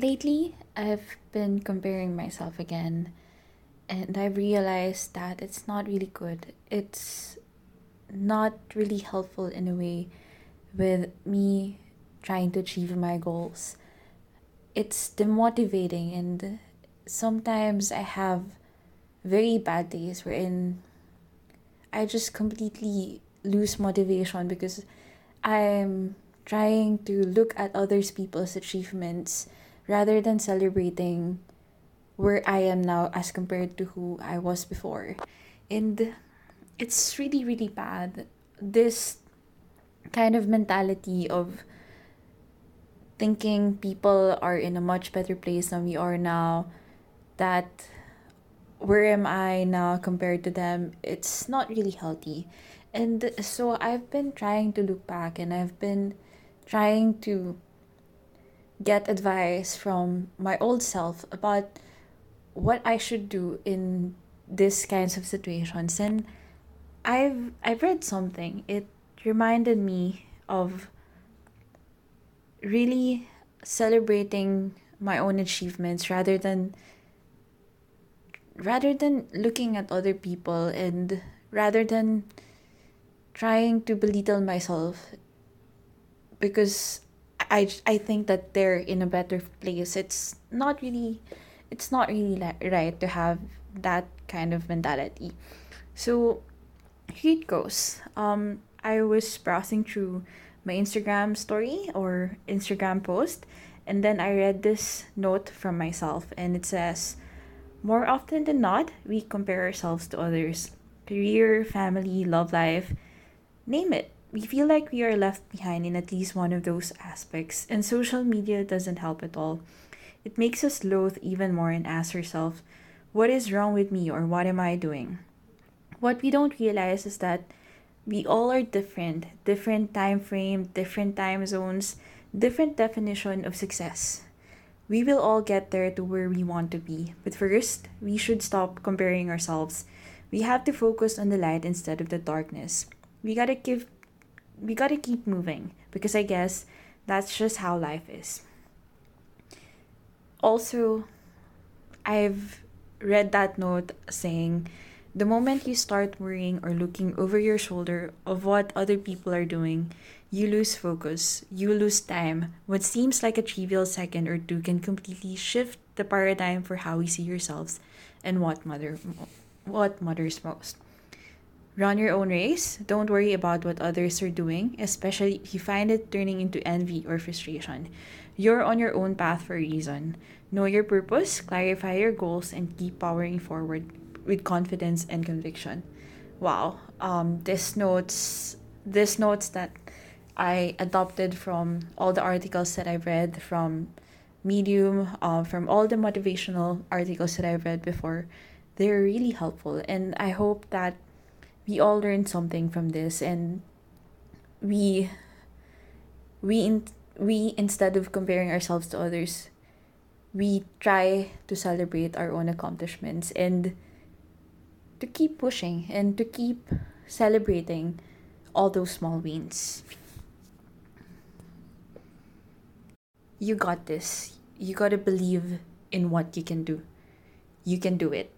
Lately, I've been comparing myself again, and I realized that it's not really good. It's not really helpful in a way with me trying to achieve my goals. It's demotivating, and sometimes I have very bad days wherein I just completely lose motivation because I'm trying to look at others people's achievements rather than celebrating where I am now as compared to who I was before. And it's really really bad this kind of mentality of thinking people are in a much better place than we are now that where am I now compared to them it's not really healthy and so I've been trying to look back and I've been trying to get advice from my old self about what I should do in this kinds of situations. And I've I've read something. It reminded me of really celebrating my own achievements rather than rather than looking at other people and rather than trying to belittle myself. Because I, I think that they're in a better place. It's not really it's not really right to have that kind of mentality. So here it goes. Um i was browsing through my instagram story or instagram post and then i read this note from myself and it says more often than not we compare ourselves to others career family love life name it we feel like we are left behind in at least one of those aspects and social media doesn't help at all. It makes us loathe even more and ask ourselves what is wrong with me or what am i doing? What we don't realize is that we all are different different time frame different time zones different definition of success. We will all get there to where we want to be but first we should stop comparing ourselves. We have to focus on the light instead of the darkness. We gotta give we gotta keep moving because i guess that's just how life is also i've read that note saying the moment you start worrying or looking over your shoulder of what other people are doing, you lose focus, you lose time. What seems like a trivial second or two can completely shift the paradigm for how we see ourselves and what matter what matters most. Run your own race. Don't worry about what others are doing, especially if you find it turning into envy or frustration. You're on your own path for a reason. Know your purpose, clarify your goals, and keep powering forward with confidence and conviction. Wow. Um, this notes this notes that I adopted from all the articles that I've read from Medium, um, from all the motivational articles that I've read before. They're really helpful, and I hope that we all learned something from this, and we we in, we instead of comparing ourselves to others, we try to celebrate our own accomplishments and to keep pushing and to keep celebrating all those small wins. You got this. You gotta believe in what you can do. You can do it.